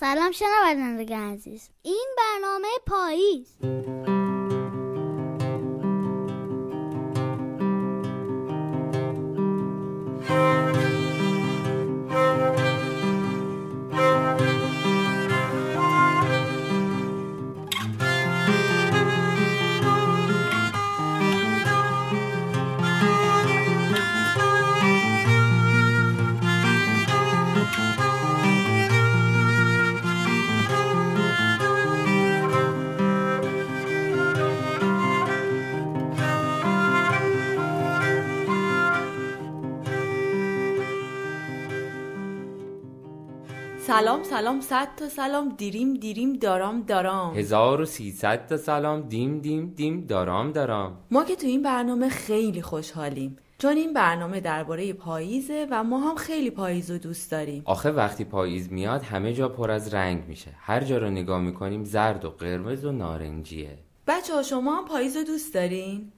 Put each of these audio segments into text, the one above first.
سلام شنوندگان عزیز. این برنامه پاییز. سلام سلام صد تا سلام دیریم دیریم دارام دارام. 1300 تا سلام دیم دیم دیم دارام دارام. ما که تو این برنامه خیلی خوشحالیم. چون این برنامه درباره پاییزه و ما هم خیلی پاییز رو دوست داریم. آخه وقتی پاییز میاد همه جا پر از رنگ میشه. هر جا رو نگاه می‌کنیم زرد و قرمز و نارنجیه. بچه ها شما هم پاییز رو دوست دارین؟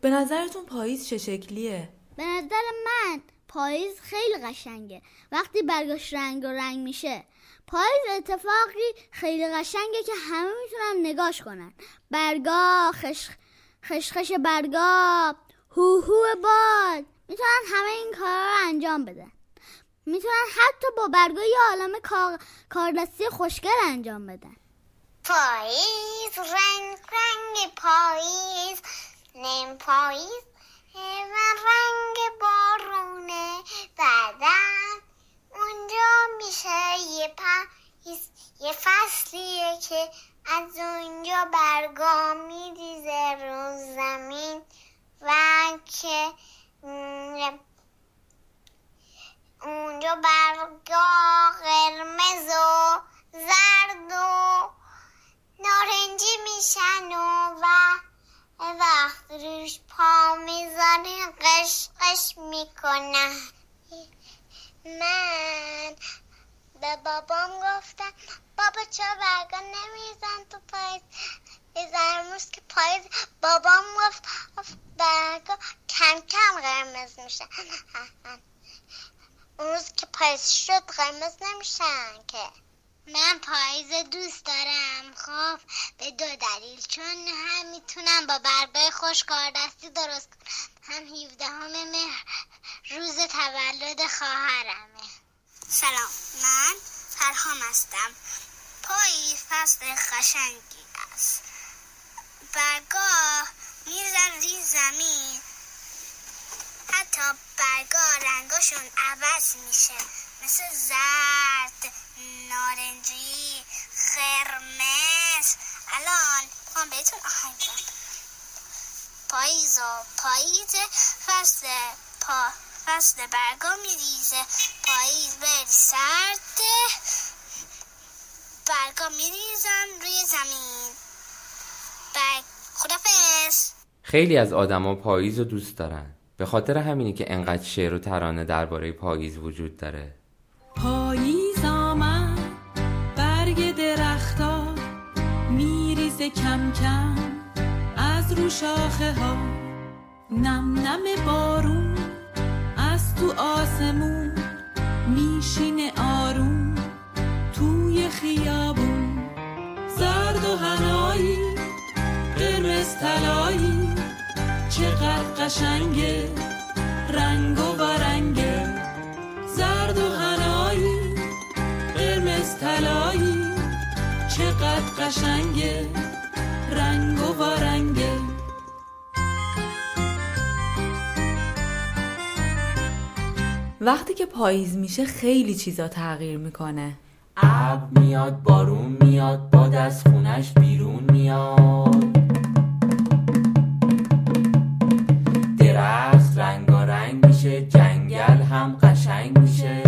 به نظرتون پاییز چه شکلیه؟ به نظر من پاییز خیلی قشنگه. وقتی برگاش رنگ و رنگ میشه پاییز اتفاقی خیلی قشنگه که همه می‌تونن نگاش کنن. برگا خش خشخش برگا هوهو باد. می‌تونن همه این کارا رو انجام بدن. می‌تونن حتی با برگا یه عالم کار... کاردستی خوشگل انجام بدن. پاییز رنگ رنگ پاییز نیم پاییز و رنگ بارونه بعدم اونجا میشه یه پاییز یه فصلیه که از اونجا برگا میریزه رو زمین و که اونجا برگا قرمز و زرد و نارنجی میشن و وقت روش پا می‌زنه قش قش می‌کنه. من به بابام گفتم بابا چرا برگا نمیزن تو پاییز؟ یه که پاییز بابام گفت برگا کم کم قرمز میشه. اون روز که پاییز شد قرمز نمیشن که. من پاییز دوست دارم خب به دو دلیل. چون هم می‌تونم با برگای خوش دستی درست کنم. هم 17 همه مهر روز تولد خواهرمه. سلام من فرهام هستم. پاییز فصل قشنگی است. برگا میزن ری زمین. حتی برگا رنگاشون عوض میشه. مثل زرد نارنجی قرمز. الان من بهتون آهنگ پاییز و پاییز فصل پا. فصل برگا میریزه. پاییز بری سرده برگا میریزن روی زمین. برگ خدافز خیلی از آدما پاییز رو دوست دارن. به خاطر همینی که انقدر شعر و ترانه درباره پاییز وجود داره. پاییز آمد برگ درختا میریزه کم کم از رو شاخه ها نم نم بارون تو آسمون میشینه آروم توی خیابون. زرد و هنایی قرمز تلایی چقدر قشنگه رنگ و رنگه زرد و هنایی قرمز تلایی چقدر قشنگه رنگ و رنگه وقتی که پاییز میشه خیلی چیزا تغییر می‌کنه. اب میاد بارون میاد باد از خونش بیرون میاد. درخت رنگارنگ میشه جنگل هم قشنگ میشه.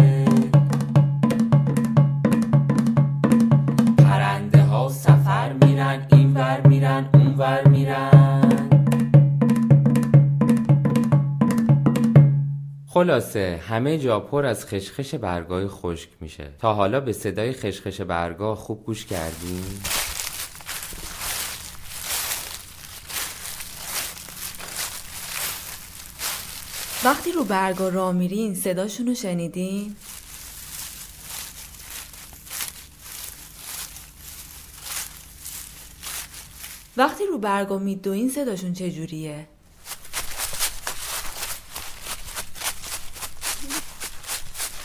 خلاصه همه جا پر از خشخش برگای خشک میشه تا حالا به صدای خشخش برگا خوب گوش کردیم وقتی رو برگا را میرین صداشون رو شنیدین؟ وقتی رو برگا میدوین صداشون چجوریه؟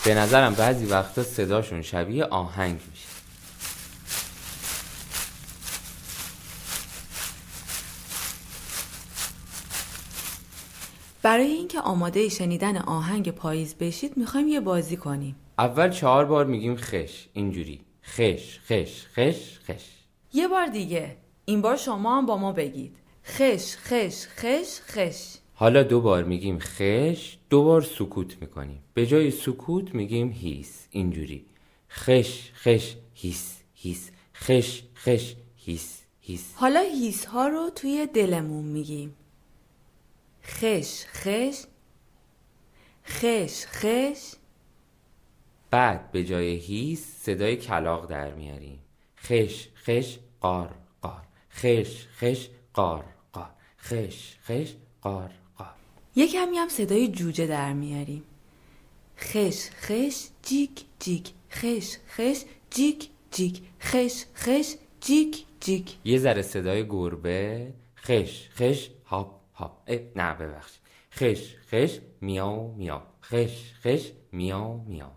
به نظرم بعضی وقتا صداشون شبیه آهنگ میشه. برای اینکه آماده شنیدن آهنگ پاییز بشید می‌خوایم یه بازی کنیم. اول چهار بار میگیم خش. اینجوری. خش خش خش خش. یه بار دیگه. این بار شما هم با ما بگید. خش خش خش خش. حالا دو بار میگیم خش دو بار سکوت می‌کنیم. به جای سکوت میگیم هیس. اینجوری. خش خش هیس هیس. خش خش هیس هیس. حالا هیس ها رو توی دلمون میگیم. خش خش. خش خش. بعد به جای هیس صدای کلاق در میاریم. خش خش قار قار. خش خش قار قار. خش خش قار قار. یه کمی هم صدای جوجه در میاریم. خش خش جیک جیک. خش خش جیک جیک. خش خش جیک جیک. یه ذره صدای گربه. خش خش هاپ هاپ. نه ببخشید. خش خش میاو میاو. خش خش میاو میاو.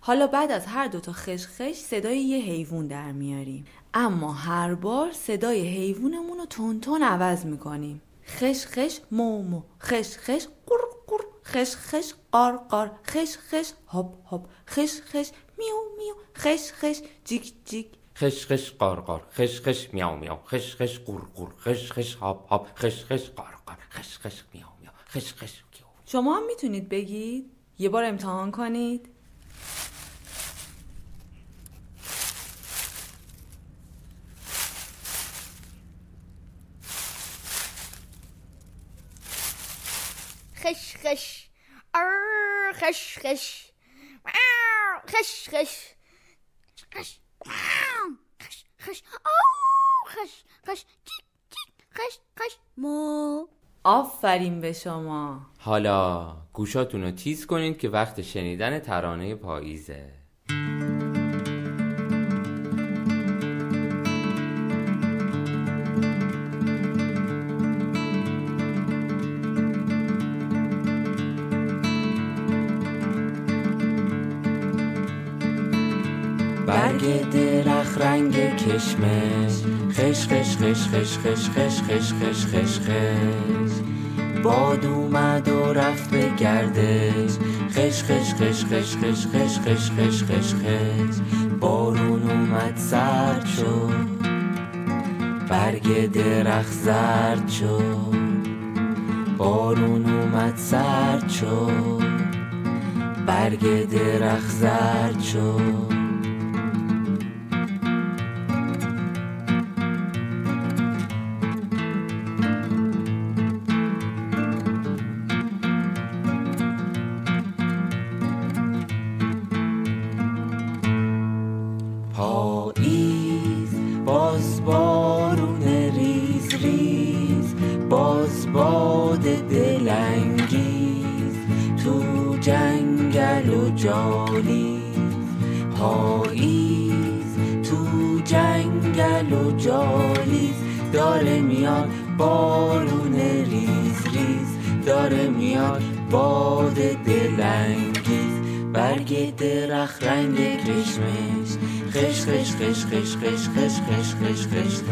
حالا بعد از هر دوتا خش خش صدای یه حیوان در میاریم. اما هر بار صدای حیوانمون رو تند تند عوض می‌کنیم. خش خش مو مو خش خش قر قر خش خش قار قار خش خش هاپ هاپ خش خش میو میو خش خش جیک جیک خش خش قار قار خش خش میاو میاو خش خش قور قور خش خش هاپ هاپ خش خش قار قار خش خش میاو میاو خش خش شما هم می‌تونید بگید یه بار امتحان کنید خش خش ار خش خش. خش خش. خش خش خش. آو خش خش. خش خش. مو. آفرین به شما. حالا گوشاتون رو تیز کنید که وقت شنیدن ترانه پاییزه. کشمش خش خش خش خش خش خش خش خش خش خش باد اومد و رفت به گردش خش خش خش خش خش خش خش خش خش خش بارون اومد سرد شد برگ درخت زرد شد بارون اومد سرد شد برگ درخت زرد شد پاییز باز بارون ریز ریز باز باد دلانگیز تو جنگل و جالیز. پاییز تو جنگل و جالیز داره میاد بارون ریز ریز داره میاد باد دلانگیز. برگ درخت رنگ کشمش خش خش خش خش خش خش خش خش خش خش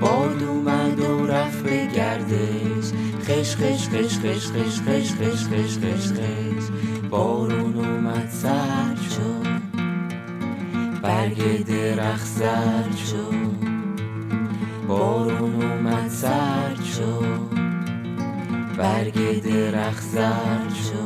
باد اومد و رفت به گردش خش خش خش خش خش خش خش خش خش خش بارون اومد سرد شد برگ درخت زرد شد بارون اومد سرد شد برگ درخت زرد شد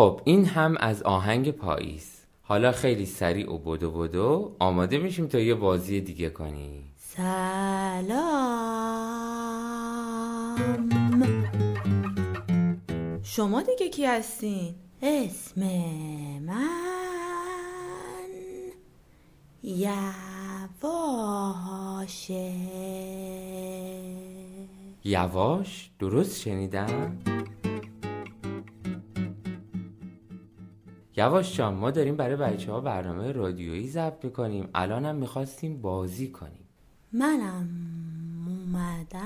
خب این هم از آهنگ پاییز. حالا خیلی سریع و بدو بدو آماده میشیم تا یه بازی دیگه کنیم سلام. شما دیگه کی هستین؟ اسم من یواشه یواش؟ درست شنیدم؟ یواش جان ما داریم برای بچه ها برنامه رادیویی ضبط می‌کنیم. الانم می‌خواستیم بازی کنیم. منم اومدم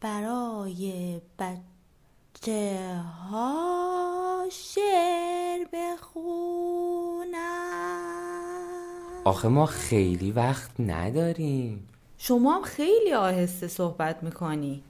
برای بچه ها شعر بخونم. آخه ما خیلی وقت نداریم. شما هم خیلی آهسته صحبت می‌کنی.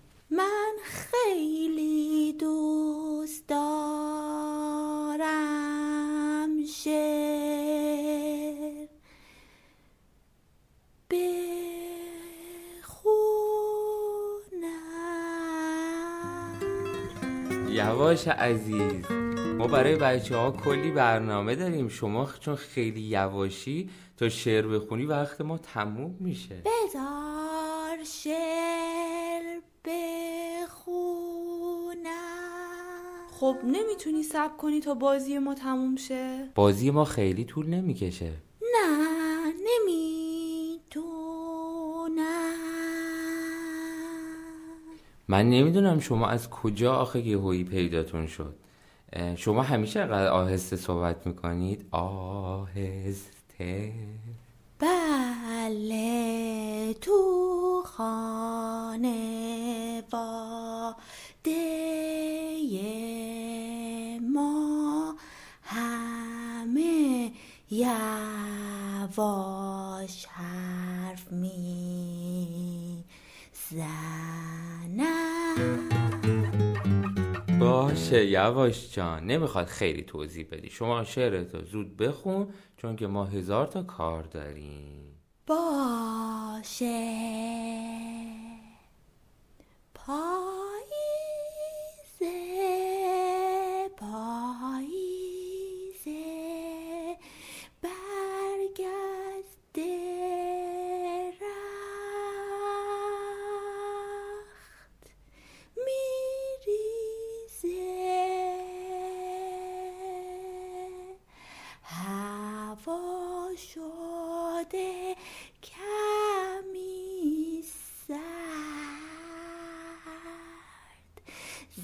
یواش عزیز. ما برای بچه ها کلی برنامه داریم. شما چون خیلی یواشی تا شعر بخونی وقت ما تموم میشه. بذار شعر بخونم. خب نمی‌تونی سب کنی تا بازی ما تموم شه؟ بازی ما خیلی طول نمی‌کشه. من نمی‌دونم شما از کجا آخه یهویی پیداتون شد. شما همیشه اینقدر آهسته صحبت می‌کنید؟ آهسته. بله تو خانواده ما همه یواش باشه. یواش جان نمی‌خواد خیلی توضیح بدی. شما شعرتو زود بخون چون که ما هزار تا کار داریم. باشه.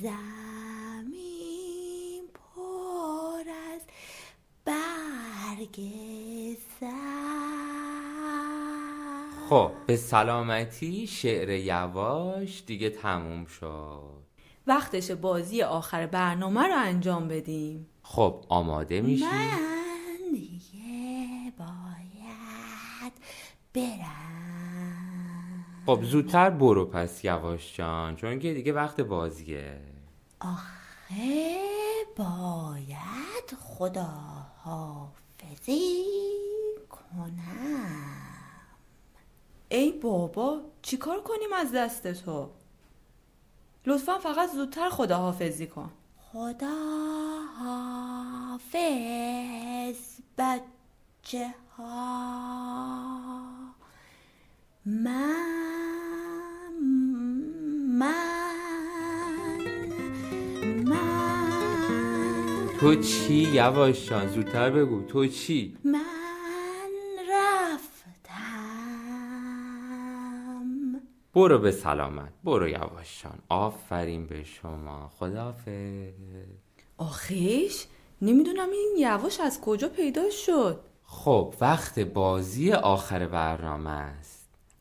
زمین پر از برگ خب به سلامتی شعر یواش دیگه تموم شد. وقتش بازی آخر برنامه رو انجام بدیم. خب آماده میشی؟ من دیگه باید برم خب زودتر برو پس یواش جان چون که دیگه وقت بازیه. آخه باید خدا حافظی کنم. ای بابا چیکار کنیم از دست تو؟ لطفا فقط زودتر خدا حافظی کن. خدا حافظ بچه ها من من من تو چی یواش جان؟ زودتر بگو. تو چی؟ من رفتم. برو به سلامت. برو یواش جان. آفرین به شما. خداحافظ. آخیش نمی‌دونم این یواش از کجا پیدا شد. خب وقت بازی آخر برنامه است.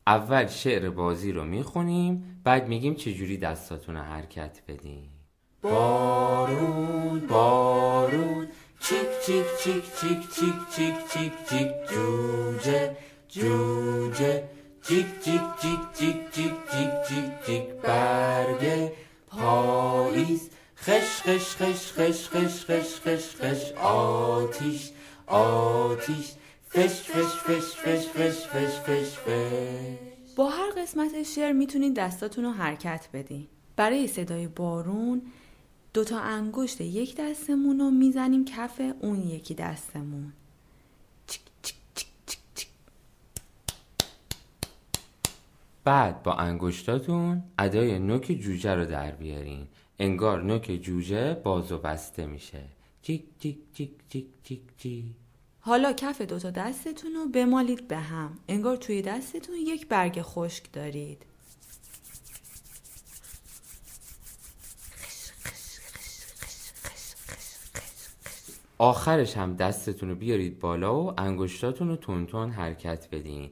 اول شعر بازی رو می‌خونیم بعد میگیم چجوری دستاتون حرکت بدیم بارون بارون چیک چیک چیک چیک چیک چیک چیک چیک جوجه جوجه چیک چیک چیک چیک چیک چیک چیک چیک برگ پاییز خش خش خش خش خش خش خش خش آتیش آتیش فش فش فش فش فش فش فش فش با هر قسمت شعر می‌تونید دستاتون رو حرکت بدین. برای صدای بارون دوتا انگشت یک دستمون رو می‌زنیم کف اون یکی دستمون. بعد با انگشتاتون ادای نوک جوجه رو در بیارین. انگار نوک جوجه باز و بسته میشه. چیک چیک چیک چیک چیک چیک. حالا کف دوتا دستتون رو بمالید به هم. انگار توی دستتون یک برگ خشک دارید. آخرش هم دستتون رو بیارید بالا و انگشتاتون رو تون حرکت بدین.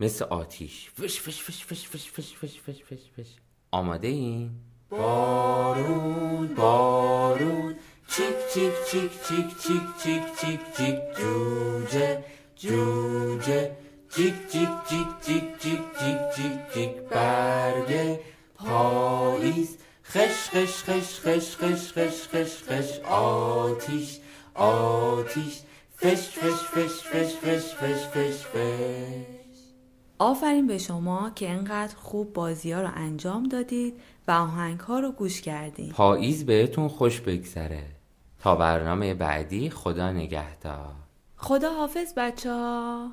مثل آتیش. فش فش فش فش فش فش فش فش فش فش. آماده این؟ بارون بارون. چیک چیک چیک چیک چیک چیک چیک چیک جوجه جوجه چیک چیک چیک چیک چیک چیک چیک چیک برگ پاییز خش خش خش خش خش خش خش خش آتیش آتیش فش فش فش فش فش فش فش فش آفرین به شما که انقدر خوب بازی ها رو انجام دادید و آهنگ ها رو گوش کردید پاییز بهتون خوش بگذره تا برنامه بعدی خدا نگهدار. خدا حافظ بچه ها